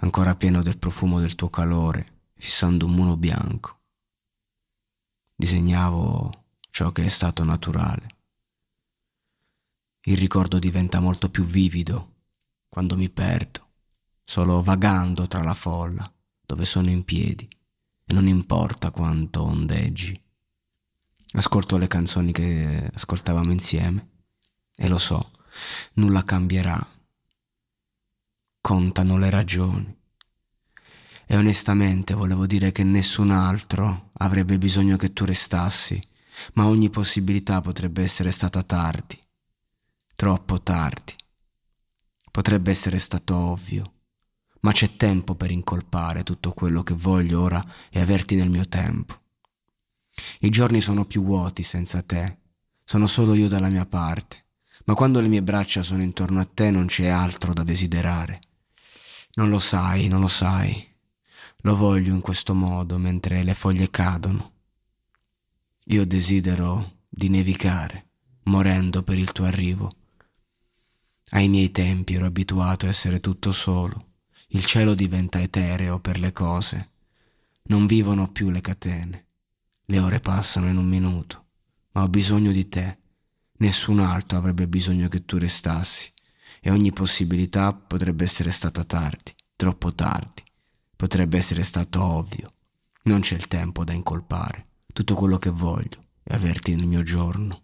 ancora pieno del profumo del tuo calore, fissando un muro bianco. Disegnavo ciò che è stato naturale. Il ricordo diventa molto più vivido quando mi perdo, solo vagando tra la folla, dove sono in piedi, e non importa quanto ondeggi. Ascolto le canzoni che ascoltavamo insieme e lo so, nulla cambierà. Contano le ragioni. E onestamente volevo dire che nessun altro avrebbe bisogno che tu restassi, ma ogni possibilità potrebbe essere stata tardi, troppo tardi. Potrebbe essere stato ovvio, ma c'è tempo per incolpare tutto quello che voglio ora e averti nel mio tempo. I giorni sono più vuoti senza te, sono solo io dalla mia parte ma quando le mie braccia sono intorno a te non c'è altro da desiderare. Non lo sai, non lo sai. Lo voglio in questo modo mentre le foglie cadono. Io desidero di nevicare, morendo per il tuo arrivo. Ai miei tempi ero abituato a essere tutto solo. Il cielo diventa etereo per le cose. Non vivono più le catene. Le ore passano in un minuto, ma ho bisogno di te Nessun altro avrebbe bisogno che tu restassi e ogni possibilità potrebbe essere stata tardi, troppo tardi, potrebbe essere stato ovvio. Non c'è il tempo da incolpare. Tutto quello che voglio è averti nel mio giorno.